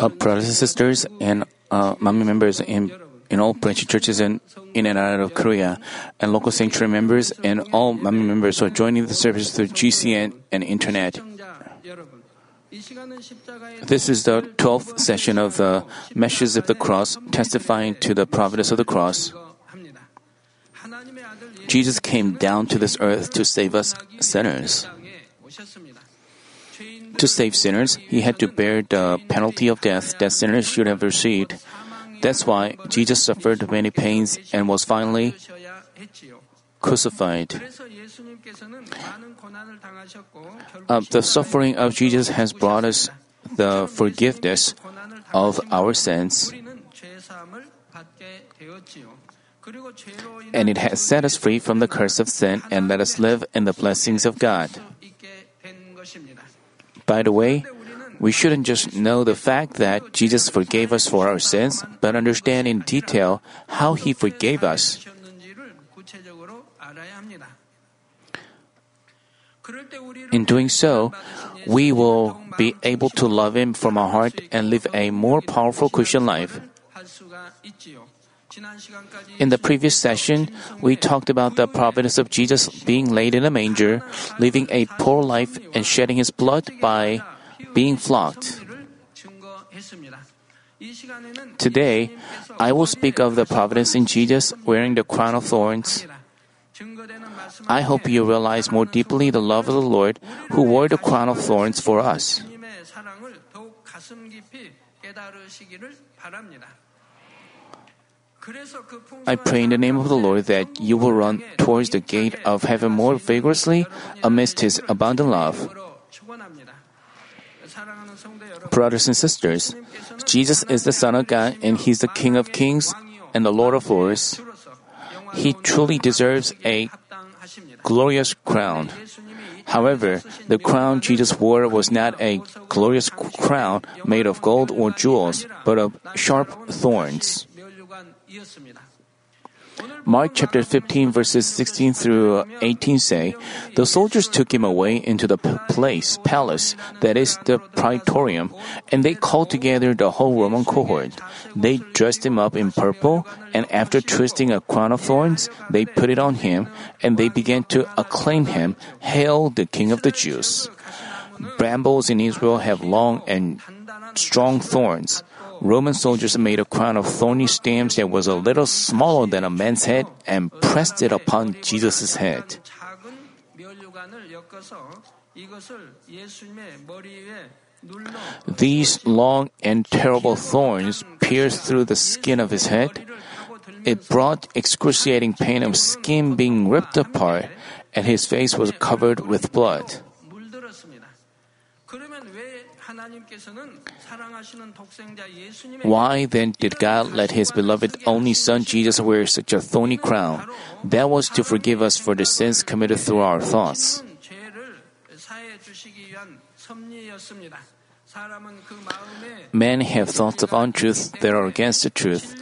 uh, brothers and sisters and uh, Manmin members in in all branch churches in, in and out of Korea, and local sanctuary members and all Manmin members who are joining the service through GCN and internet. This is the 12th session of the Messages of the Cross, testifying to the providence of the cross. Jesus came down to this earth to save us sinners. To save sinners, he had to bear the penalty of death that sinners should have received. That's why Jesus suffered many pains and was finally crucified. Uh, the suffering of Jesus has brought us the forgiveness of our sins. And it has set us free from the curse of sin and let us live in the blessings of God. By the way, we shouldn't just know the fact that Jesus forgave us for our sins, but understand in detail how He forgave us. In doing so, we will be able to love Him from our heart and live a more powerful Christian life. In the previous session, we talked about the providence of Jesus being laid in a manger, living a poor life, and shedding his blood by being flogged. Today, I will speak of the providence in Jesus wearing the crown of thorns. I hope you realize more deeply the love of the Lord who wore the crown of thorns for us. I pray in the name of the Lord that you will run towards the gate of heaven more vigorously amidst His abundant love. Brothers and sisters, Jesus is the Son of God and He's the King of kings and the Lord of lords. He truly deserves a glorious crown. However, the crown Jesus wore was not a glorious crown made of gold or jewels, but of sharp thorns. Mark chapter 15 verses 16 through 18 say, The soldiers took him away into the place, palace, that is the praetorium, and they called together the whole Roman cohort. They dressed him up in purple, and after twisting a crown of thorns, they put it on him, and they began to acclaim him, Hail the King of the Jews! Brambles in Israel have long and strong thorns. Roman soldiers made a crown of thorny stems that was a little smaller than a man's head and pressed it upon Jesus' head. These long and terrible thorns pierced through the skin of his head. It brought excruciating pain of skin being ripped apart, and his face was covered with blood. Why then did God let His beloved only Son Jesus wear such a thorny crown? That was to forgive us for the sins committed through our thoughts. Men have thoughts of untruth that are against the truth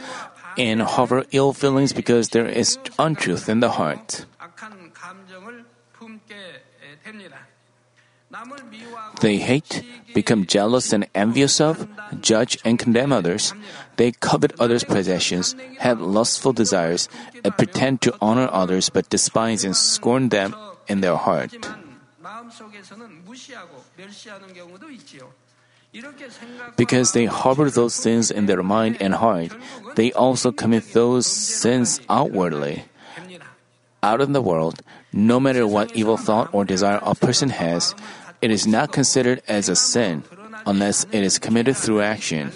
and harbor ill feelings because there is untruth in the heart. They hate, become jealous and envious of, judge and condemn others. They covet others' possessions, have lustful desires, and pretend to honor others but despise and scorn them in their heart. Because they harbor those sins in their mind and heart, they also commit those sins outwardly. Out in the world, no matter what evil thought or desire a person has, it is not considered as a sin unless it is committed through action.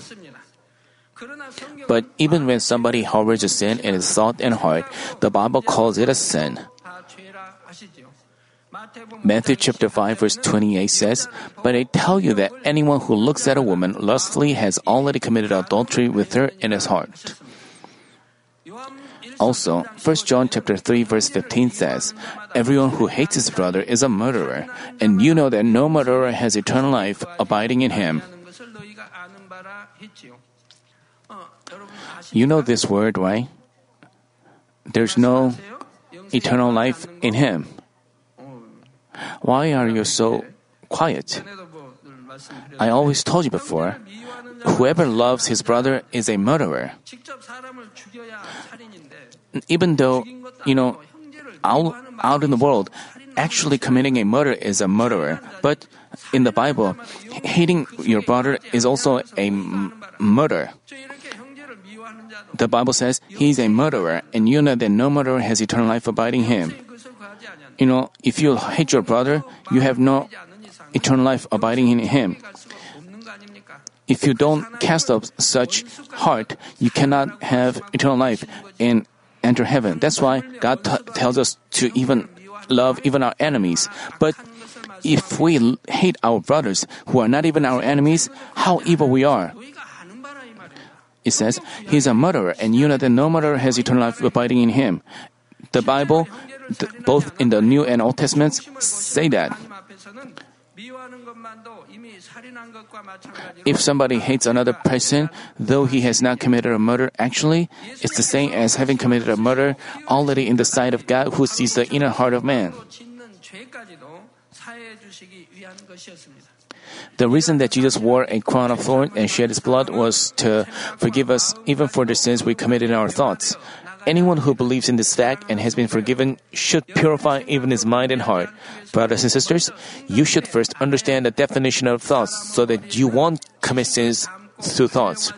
But even when somebody harbors a sin in his thought and heart, the Bible calls it a sin. Matthew chapter 5 verse 28 says, But I tell you that anyone who looks at a woman lustfully has already committed adultery with her in his heart. Also, 1 John chapter 3 verse 15 says, Everyone who hates his brother is a murderer, and you know that no murderer has eternal life abiding in him. You know this word, right? There's no eternal life in him. Why are you so quiet? I always told you before, whoever loves his brother is a murderer. Even though, you know, out, out in the world, actually committing a murder is a murderer. But in the Bible, hating your brother is also a m- murder. The Bible says he's a murderer, and you know that no murderer has eternal life abiding him. You know, if you hate your brother, you have no eternal life abiding in him. If you don't cast off such heart, you cannot have eternal life and enter heaven. That's why God t- tells us to even love even our enemies. But if we hate our brothers who are not even our enemies, how evil we are. It says, He's a murderer, and you know that no murderer has eternal life abiding in him. The Bible, th- both in the New and Old Testaments, say that. If somebody hates another person, though he has not committed a murder, actually, it's the same as having committed a murder already in the sight of God who sees the inner heart of man. The reason that Jesus wore a crown of thorns and shed his blood was to forgive us even for the sins we committed in our thoughts. Anyone who believes in this fact and has been forgiven should purify even his mind and heart. Brothers and sisters, you should first understand the definition of thoughts so that you won't commit sins through thoughts.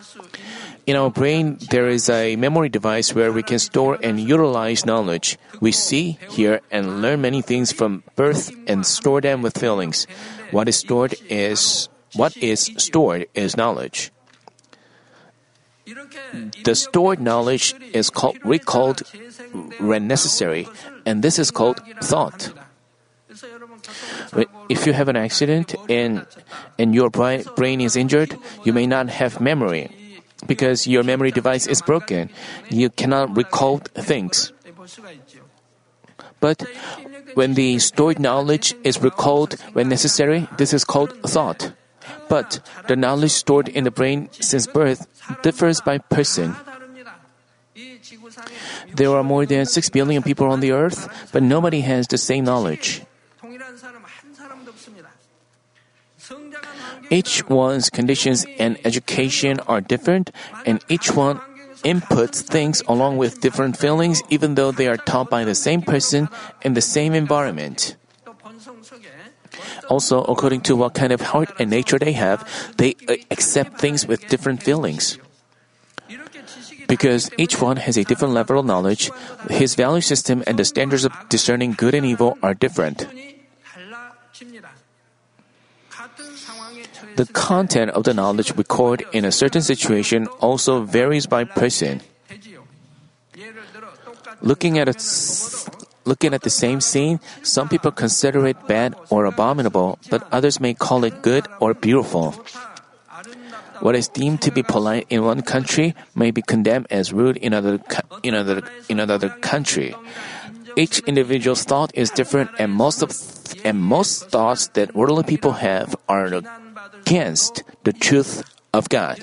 In our brain, there is a memory device where we can store and utilize knowledge. We see, hear, and learn many things from birth and store them with feelings. What is stored is what is stored is knowledge. The stored knowledge is called recalled when necessary, and this is called thought. If you have an accident and and your brain is injured, you may not have memory because your memory device is broken. You cannot recall things. But when the stored knowledge is recalled when necessary, this is called thought. But the knowledge stored in the brain since birth differs by person. There are more than 6 billion people on the earth, but nobody has the same knowledge. Each one's conditions and education are different, and each one inputs things along with different feelings, even though they are taught by the same person in the same environment. Also, according to what kind of heart and nature they have, they uh, accept things with different feelings. Because each one has a different level of knowledge, his value system and the standards of discerning good and evil are different. The content of the knowledge recorded in a certain situation also varies by person. Looking at a, looking at the same scene, some people consider it bad or abominable, but others may call it good or beautiful. What is deemed to be polite in one country may be condemned as rude in another in another in another country. Each individual's thought is different, and most of and most thoughts that worldly people have are against the truth of God.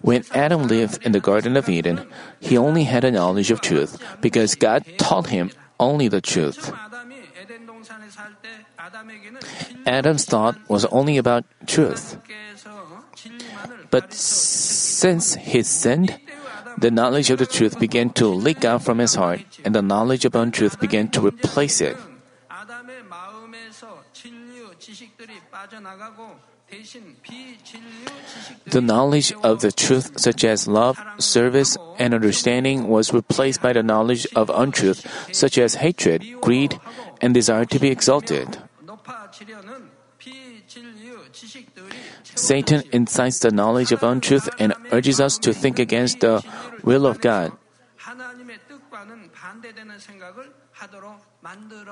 When Adam lived in the Garden of Eden, he only had a knowledge of truth because God taught him only the truth. Adam's thought was only about truth. But since he sinned, the knowledge of the truth began to leak out from his heart, and the knowledge of untruth began to replace it. The knowledge of the truth, such as love, service, and understanding, was replaced by the knowledge of untruth, such as hatred, greed, and desire to be exalted. Satan incites the knowledge of untruth and urges us to think against the will of God.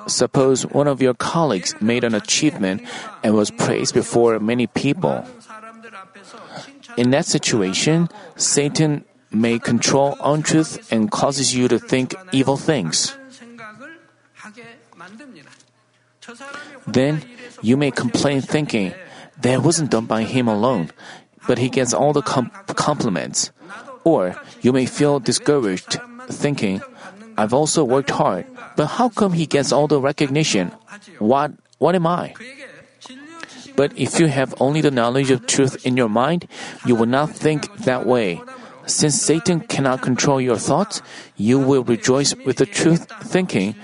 Suppose one of your colleagues made an achievement and was praised before many people. In that situation, Satan may control untruth and causes you to think evil things. Then you may complain thinking, that wasn't done by him alone, but he gets all the com- compliments. Or you may feel discouraged, thinking, I've also worked hard, but how come he gets all the recognition? What, what am I? But if you have only the knowledge of truth in your mind, you will not think that way. Since Satan cannot control your thoughts, you will rejoice with the truth, thinking,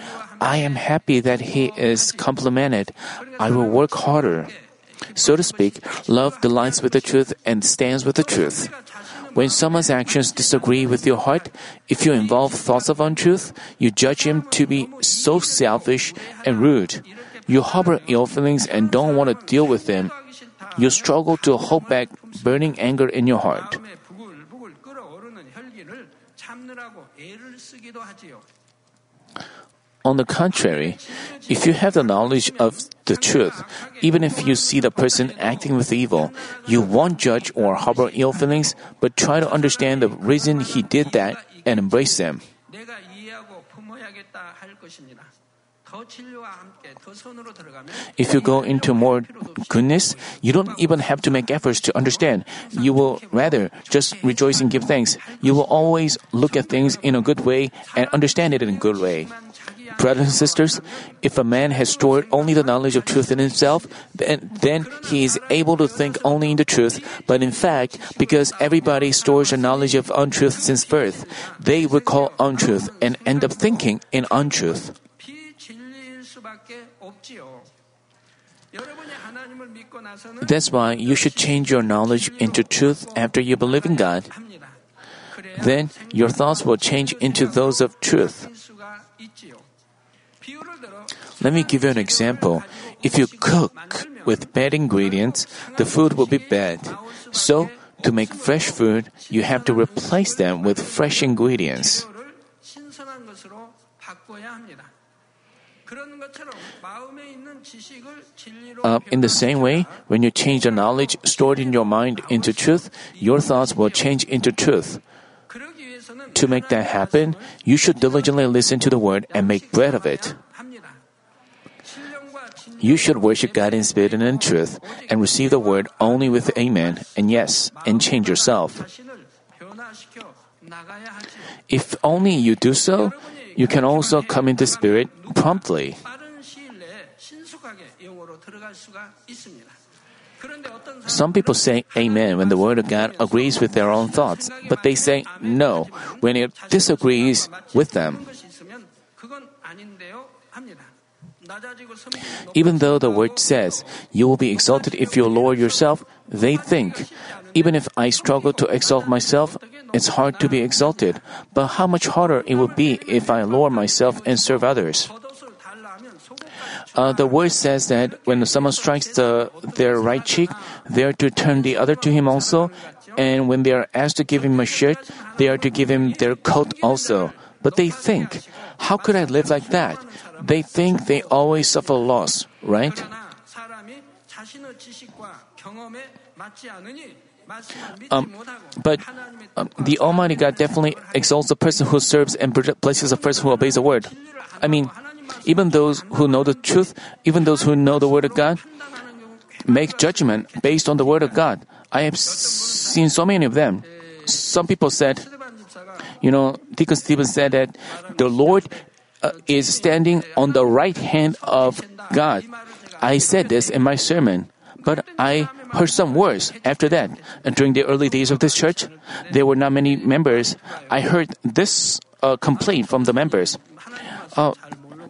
I am happy that he is complimented. I will work harder. So to speak, love delights with the truth and stands with the truth. When someone's actions disagree with your heart, if you involve thoughts of untruth, you judge him to be so selfish and rude. You harbor ill feelings and don't want to deal with them. You struggle to hold back burning anger in your heart. On the contrary, if you have the knowledge of the truth, even if you see the person acting with evil, you won't judge or harbor ill feelings, but try to understand the reason he did that and embrace them. If you go into more goodness, you don't even have to make efforts to understand. You will rather just rejoice and give thanks. You will always look at things in a good way and understand it in a good way. Brothers and sisters, if a man has stored only the knowledge of truth in himself, then, then he is able to think only in the truth. But in fact, because everybody stores the knowledge of untruth since birth, they recall untruth and end up thinking in untruth. That's why you should change your knowledge into truth after you believe in God. Then your thoughts will change into those of truth. Let me give you an example. If you cook with bad ingredients, the food will be bad. So, to make fresh food, you have to replace them with fresh ingredients. Uh, in the same way, when you change the knowledge stored in your mind into truth, your thoughts will change into truth. To make that happen, you should diligently listen to the word and make bread of it. You should worship God in spirit and in truth and receive the word only with amen and yes and change yourself. If only you do so, you can also come into spirit promptly. Some people say amen when the word of God agrees with their own thoughts, but they say no when it disagrees with them. Even though the word says, You will be exalted if you lower yourself, they think, Even if I struggle to exalt myself, it's hard to be exalted. But how much harder it would be if I lower myself and serve others. Uh, the word says that when someone strikes the, their right cheek, they are to turn the other to him also, and when they are asked to give him a shirt, they are to give him their coat also. But they think, how could I live like that? They think they always suffer loss, right? Um, but um, the Almighty God definitely exalts the person who serves and places the person who obeys the word. I mean, even those who know the truth, even those who know the word of God, make judgment based on the word of God. I have seen so many of them. Some people said, you know, Deacon Stephen said that the Lord uh, is standing on the right hand of God. I said this in my sermon, but I heard some words after that. And during the early days of this church, there were not many members. I heard this uh, complaint from the members. Uh,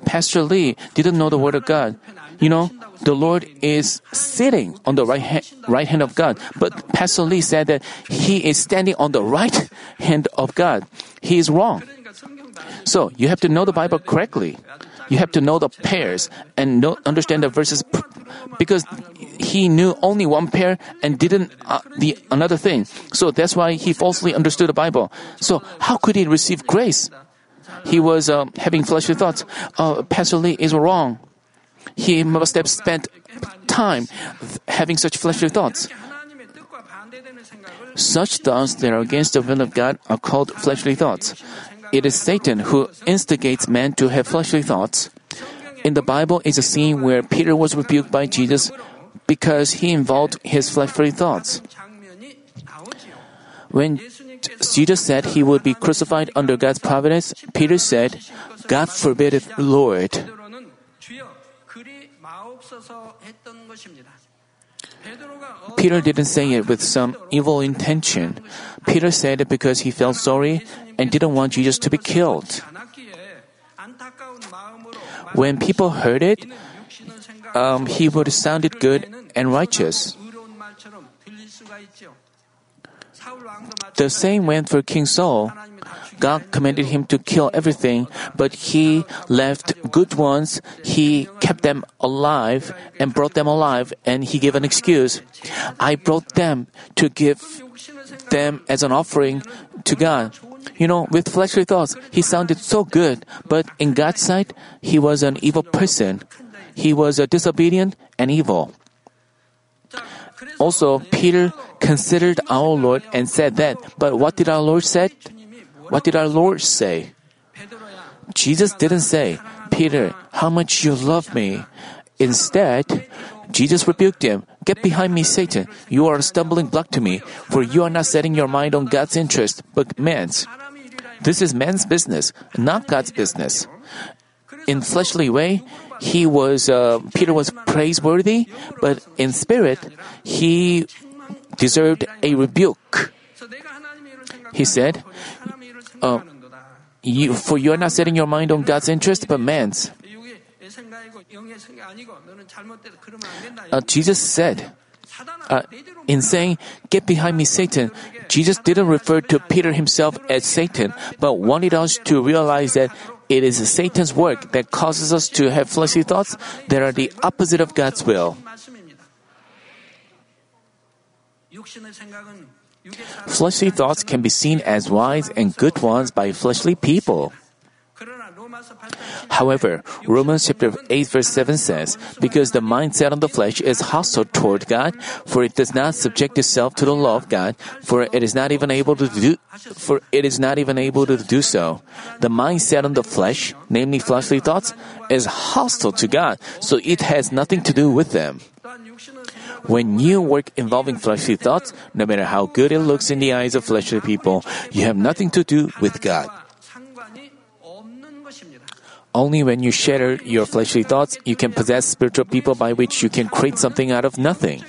Pastor Lee didn't know the word of God. You know, the Lord is sitting on the right hand, right hand of God. But Pastor Lee said that he is standing on the right hand of God. He is wrong. So you have to know the Bible correctly. You have to know the pairs and know, understand the verses because he knew only one pair and didn't uh, the another thing. So that's why he falsely understood the Bible. So how could he receive grace? He was uh, having fleshly thoughts. Uh, Pastor Lee is wrong. He must have spent time having such fleshly thoughts. Such thoughts that are against the will of God are called fleshly thoughts. It is Satan who instigates man to have fleshly thoughts. In the Bible is a scene where Peter was rebuked by Jesus because he involved his fleshly thoughts. When Jesus said he would be crucified under God's providence, Peter said, God forbid it, Lord. Peter didn't say it with some evil intention. Peter said it because he felt sorry and didn't want Jesus to be killed. When people heard it, um, he would sound it good and righteous. The same went for King Saul. God commanded him to kill everything, but he left good ones. He kept them alive and brought them alive, and he gave an excuse. I brought them to give them as an offering to God. You know, with fleshly thoughts, he sounded so good, but in God's sight, he was an evil person. He was disobedient and evil. Also, Peter considered our Lord and said that, but what did our Lord say? What did our Lord say? Jesus didn't say, Peter, how much you love me. Instead, Jesus rebuked him, Get behind me, Satan. You are a stumbling block to me, for you are not setting your mind on God's interest, but man's. This is man's business, not God's business. In fleshly way, he was uh, Peter was praiseworthy, but in spirit, he deserved a rebuke. He said, uh, you, "For you are not setting your mind on God's interest, but man's." Uh, Jesus said, uh, in saying, Get behind me, Satan, Jesus didn't refer to Peter himself as Satan, but wanted us to realize that it is Satan's work that causes us to have fleshly thoughts that are the opposite of God's will. Fleshly thoughts can be seen as wise and good ones by fleshly people. However, Romans chapter 8 verse 7 says, Because the mind set on the flesh is hostile toward God, for it does not subject itself to the law of God, for it is not even able to do for it is not even able to do so. The mind set on the flesh, namely fleshly thoughts, is hostile to God, so it has nothing to do with them. When you work involving fleshly thoughts, no matter how good it looks in the eyes of fleshly people, you have nothing to do with God. Only when you shatter your fleshly thoughts, you can possess spiritual people by which you can create something out of nothing.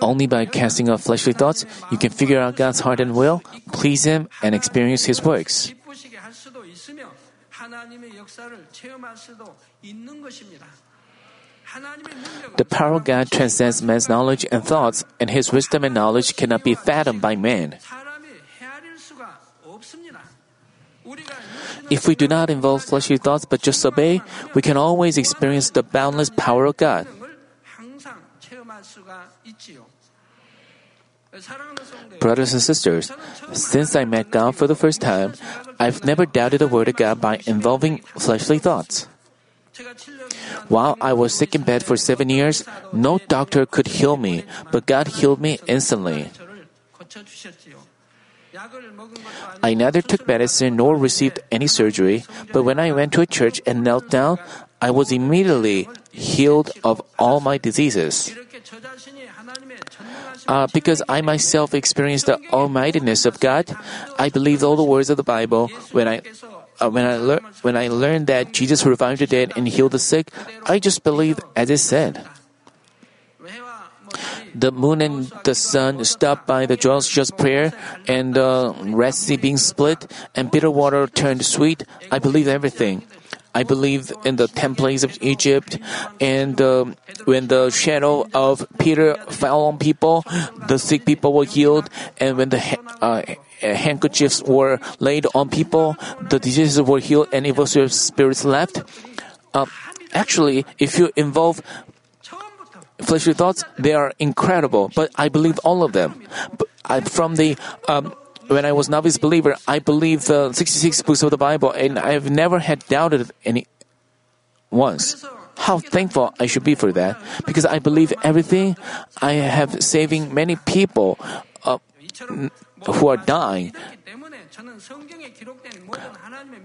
Only by casting off fleshly thoughts, you can figure out God's heart and will, please Him, and experience His works. The power of God transcends man's knowledge and thoughts, and His wisdom and knowledge cannot be fathomed by man. If we do not involve fleshly thoughts but just obey, we can always experience the boundless power of God. Brothers and sisters, since I met God for the first time, I've never doubted the Word of God by involving fleshly thoughts. While I was sick in bed for seven years, no doctor could heal me, but God healed me instantly. I neither took medicine nor received any surgery, but when I went to a church and knelt down, I was immediately healed of all my diseases. Uh, because I myself experienced the almightiness of God, I believed all the words of the Bible. When I uh, when I lear- when I learned that Jesus revived the dead and healed the sick, I just believed as it said. The moon and the sun stopped by the just prayer, and the Red Sea being split, and bitter water turned sweet. I believed everything. I believed in the ten plagues of Egypt, and uh, when the shadow of Peter fell on people, the sick people were healed, and when the uh, handkerchiefs were laid on people, the diseases were healed, and evil spirits left. Uh, actually, if you involve fleshly thoughts, they are incredible, but I believe all of them. I, from the um, when I was novice believer, I believed the 66 books of the Bible, and I've never had doubted any once. How thankful I should be for that, because I believe everything. I have saving many people uh, who are dying.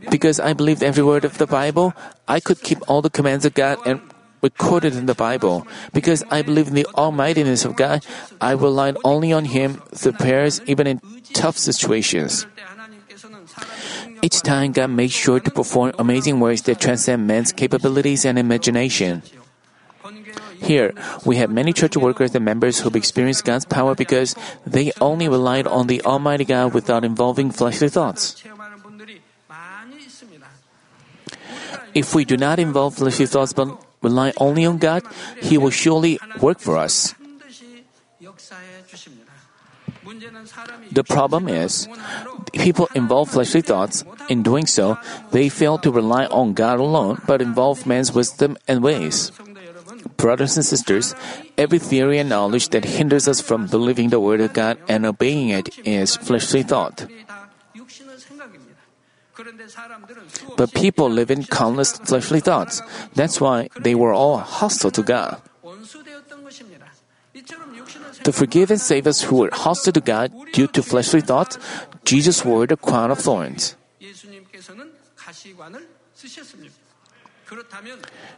Because I believed every word of the Bible, I could keep all the commands of God and recorded in the Bible. Because I believe in the almightiness of God, I rely only on Him through prayers, even in tough situations. Each time, God made sure to perform amazing works that transcend man's capabilities and imagination. Here, we have many church workers and members who've experienced God's power because they only relied on the Almighty God without involving fleshly thoughts. If we do not involve fleshly thoughts but rely only on God, He will surely work for us. The problem is, people involve fleshly thoughts. In doing so, they fail to rely on God alone, but involve man's wisdom and ways. Brothers and sisters, every theory and knowledge that hinders us from believing the Word of God and obeying it is fleshly thought. But people live in countless fleshly thoughts. That's why they were all hostile to God. To forgive and save us who were hostile to God due to fleshly thoughts, Jesus wore the crown of thorns.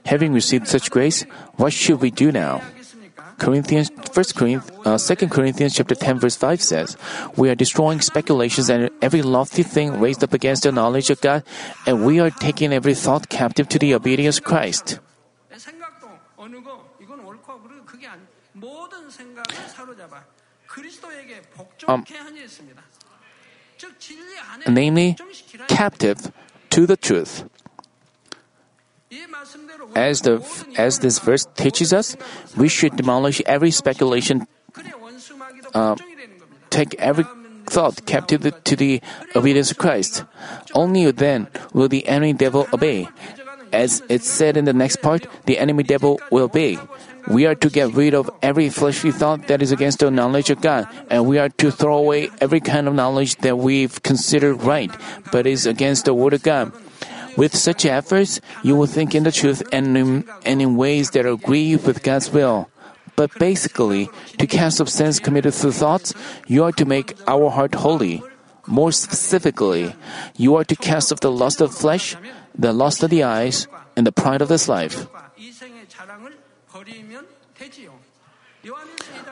Having received such grace, what should we do now? Corinthians, First Corinthians, uh, 2 Corinthians chapter 10 verse 5 says, We are destroying speculations and every lofty thing raised up against the knowledge of God, and we are taking every thought captive to the obedience of Christ. Um, namely, captive to the truth. As, the, as this verse teaches us, we should demolish every speculation, uh, take every thought captive to the, obedience of Christ. Only then will the enemy devil obey. As it's said in the next part, the enemy devil will obey. We are to get rid of every fleshly thought that is against the knowledge of God, and we are to throw away every kind of knowledge that we've considered right, but is against the Word of God. With such efforts, you will think in the truth and in, and in ways that agree with God's will. But basically, to cast off sins committed through thoughts, you are to make our heart holy. More specifically, you are to cast off the lust of flesh, the lust of the eyes, and the pride of this life.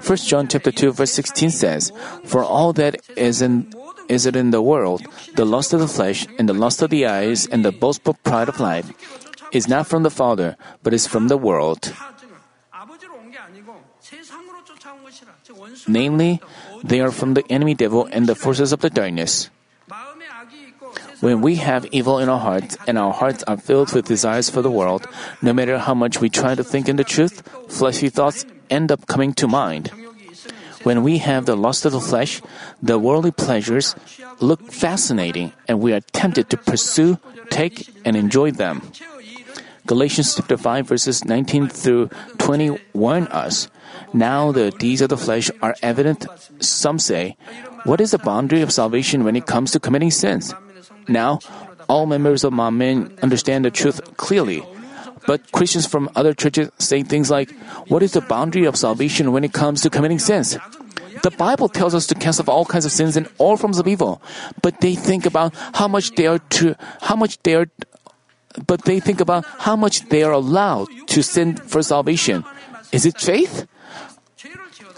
1 John chapter 2 verse 16 says, For all that is in is it in the world, the lust of the flesh, and the lust of the eyes, and the boastful pride of life, is not from the Father, but is from the world. Namely, they are from the enemy devil and the forces of the darkness. When we have evil in our hearts and our hearts are filled with desires for the world, no matter how much we try to think in the truth, fleshly thoughts end up coming to mind. When we have the lust of the flesh, the worldly pleasures look fascinating and we are tempted to pursue, take, and enjoy them. Galatians chapter 5 verses 19 through 20 warn us. Now the deeds of the flesh are evident. Some say, what is the boundary of salvation when it comes to committing sins? Now, all members of Manmin understand the truth clearly. But Christians from other churches say things like, what is the boundary of salvation when it comes to committing sins? The Bible tells us to cast off all kinds of sins and all forms of evil. But they think about how much they are to, how much they are but they think about how much they are allowed to sin for salvation. Is it faith?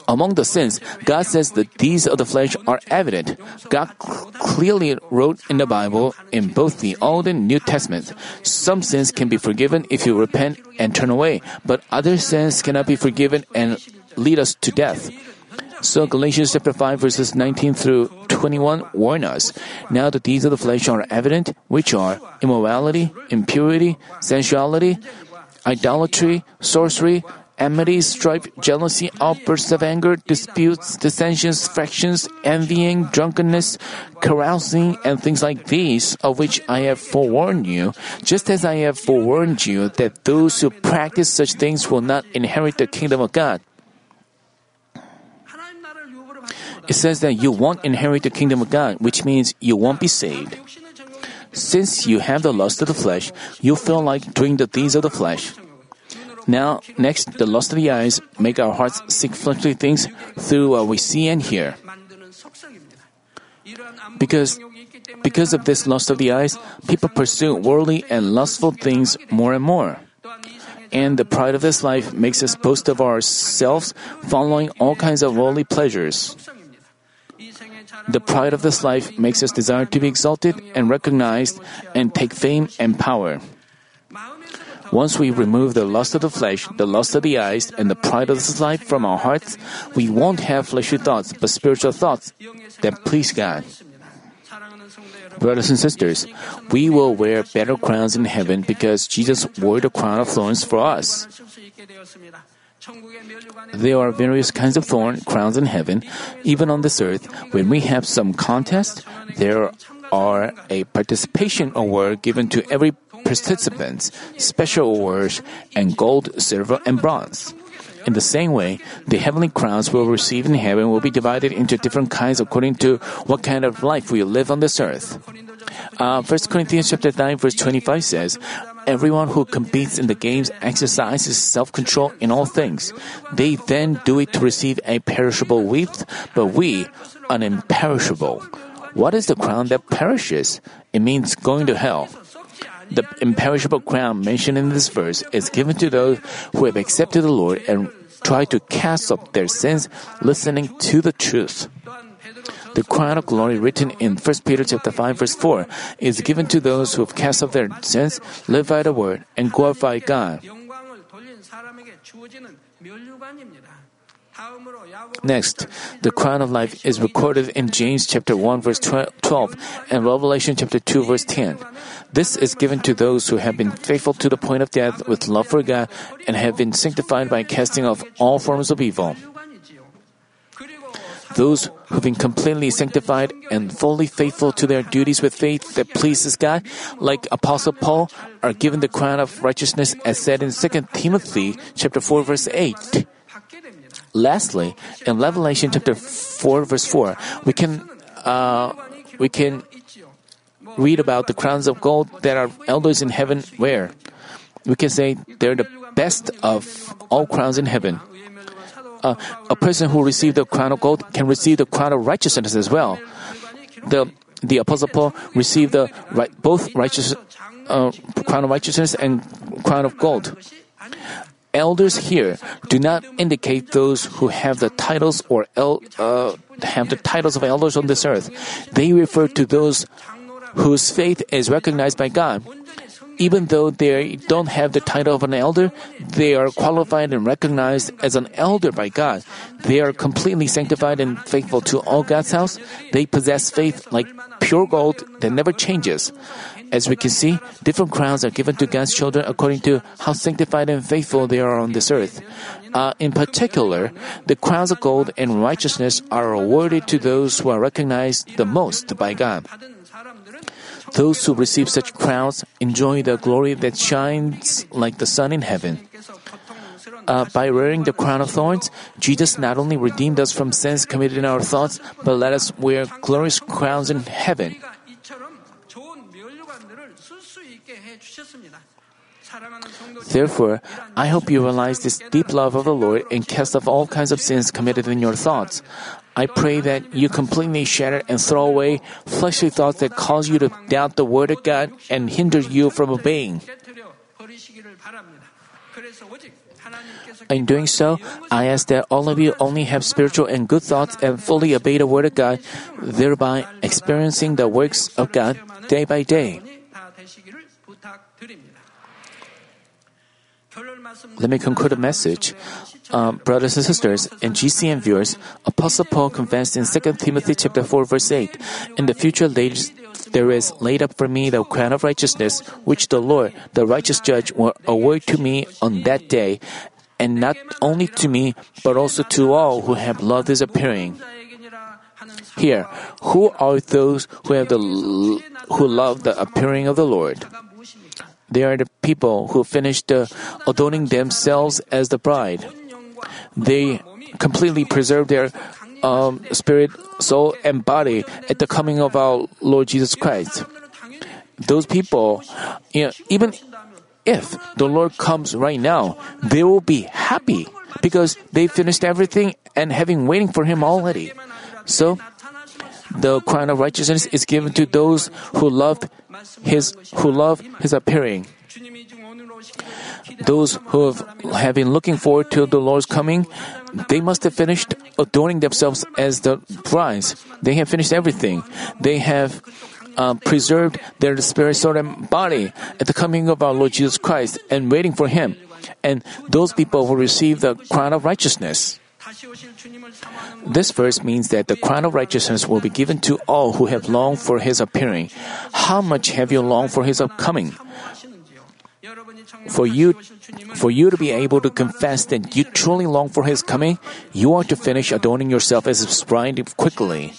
Among the sins, God says the deeds of the flesh are evident. God clearly wrote in the Bible, in both the Old and New Testament, some sins can be forgiven if you repent and turn away, but other sins cannot be forgiven and lead us to death. So Galatians chapter 5 verses 19 through 21 warn us. Now the deeds of the flesh are evident, which are immorality, impurity, sensuality, idolatry, sorcery, enmity, strife, jealousy, outbursts of anger, disputes, dissensions, factions, envying, drunkenness, carousing, and things like these, of which I have forewarned you, just as I have forewarned you that those who practice such things will not inherit the kingdom of God. It says that you won't inherit the kingdom of God, which means you won't be saved. Since you have the lust of the flesh, you feel like doing the things of the flesh. Now, next, the lust of the eyes make our hearts seek fleshly things through what we see and hear. Because, because of this lust of the eyes, people pursue worldly and lustful things more and more. And the pride of this life makes us boast of ourselves, following all kinds of worldly pleasures. The pride of this life makes us desire to be exalted and recognized and take fame and power. Once we remove the lust of the flesh, the lust of the eyes, and the pride of this life from our hearts, we won't have fleshly thoughts but spiritual thoughts that please God. Brothers and sisters, we will wear better crowns in heaven because Jesus wore the crown of thorns for us. There are various kinds of thorn crowns in heaven. Even on this earth, when we have some contest, there are a participation award given to every participant, special awards, and gold, silver, and bronze. In the same way, the heavenly crowns we'll receive in heaven will be divided into different kinds according to what kind of life we live on this earth. Uh, 1 Corinthians chapter 9 verse 25 says, Everyone who competes in the games exercises self-control in all things. They then do it to receive a perishable wreath, but we an imperishable. What is the crown that perishes? It means going to hell. The imperishable crown mentioned in this verse is given to those who have accepted the Lord and try to cast off their sins, listening to the truth. The crown of glory written in 1 Peter chapter 5 verse 4 is given to those who have cast off their sins, live by the word, and glorify God. Next, the crown of life is recorded in James chapter 1 verse 12 and Revelation chapter 2 verse 10. This is given to those who have been faithful to the point of death with love for God and have been sanctified by casting off all forms of evil. Those who've been completely sanctified and fully faithful to their duties with faith that pleases God, like Apostle Paul, are given the crown of righteousness as said in 2 Timothy chapter 4 verse 8. Lastly, in Revelation chapter 4 verse 4, we can uh, we can read about the crowns of gold that our elders in heaven wear. We can say they're the best of all crowns in heaven. Uh, a person who received the crown of gold can receive the crown of righteousness as well. The the apostle Paul received the right, both righteous uh, crown of righteousness and crown of gold elders here do not indicate those who have the titles or el- uh, have the titles of elders on this earth. They refer to those whose faith is recognized by God. Even though they don't have the title of an elder, they are qualified and recognized as an elder by God. They are completely sanctified and faithful to all God's house. They possess faith like pure gold that never changes. As we can see, different crowns are given to God's children according to how sanctified and faithful they are on this earth. Uh, in particular, the crowns of gold and righteousness are awarded to those who are recognized the most by God. Those who receive such crowns enjoy the glory that shines like the sun in heaven. Uh, by wearing the crown of thorns, Jesus not only redeemed us from sins committed in our thoughts, but let us wear glorious crowns in heaven. Therefore, I hope you realize this deep love of the Lord and cast off all kinds of sins committed in your thoughts. I pray that you completely shatter and throw away fleshly thoughts that cause you to doubt the Word of God and hinder you from obeying. In doing so, I ask that all of you only have spiritual and good thoughts and fully obey the Word of God, thereby experiencing the works of God day by day. Let me conclude the message. Um, brothers and sisters, and GCN viewers, Apostle Paul confessed in 2 Timothy chapter 4 verse 8, In the future there is laid up for me the crown of righteousness, which the Lord, the righteous judge, will award to me on that day, and not only to me, but also to all who have loved his appearing. Here, who are those who have the who love the appearing of the Lord? They are the people who finished adorning themselves as the bride. They completely preserve their um, spirit, soul, and body at the coming of our Lord Jesus Christ. Those people, you know, even if the Lord comes right now, they will be happy because they finished everything and having waiting for Him already. So, the crown of righteousness is given to those who love His who love His appearing. Those who have, been looking forward to the Lord's coming, they must have finished adorning themselves as the brides. They have finished everything. They have uh, preserved their spirit, soul, and body at the coming of our Lord Jesus Christ and waiting for Him. And those people will receive the crown of righteousness. This verse means that the crown of righteousness will be given to all who have longed for His appearing. How much have you longed for His upcoming? For you, for you to be able to confess that you truly long for His coming, you are to finish adorning yourself as His bride quickly.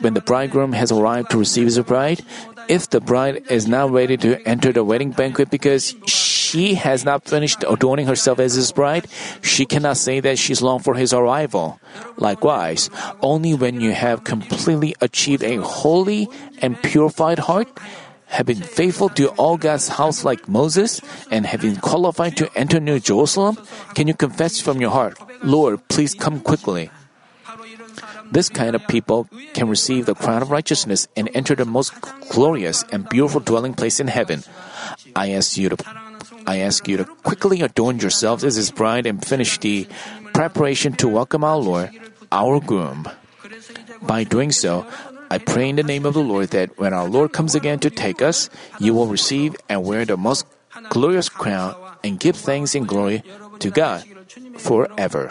When the bridegroom has arrived to receive his bride, if the bride is now ready to enter the wedding banquet because she has not finished adorning herself as his bride, she cannot say that she's longed for his arrival. Likewise, only when you have completely achieved a holy and purified heart, have been faithful to all God's house like Moses, and have been qualified to enter New Jerusalem, can you confess from your heart, Lord, please come quickly. This kind of people can receive the crown of righteousness and enter the most glorious and beautiful dwelling place in heaven. I ask you to I ask you to quickly adorn yourselves as his bride and finish the preparation to welcome our Lord, our groom. By doing so, I pray in the name of the Lord that when our Lord comes again to take us, you will receive and wear the most glorious crown and give thanks in glory to God forever.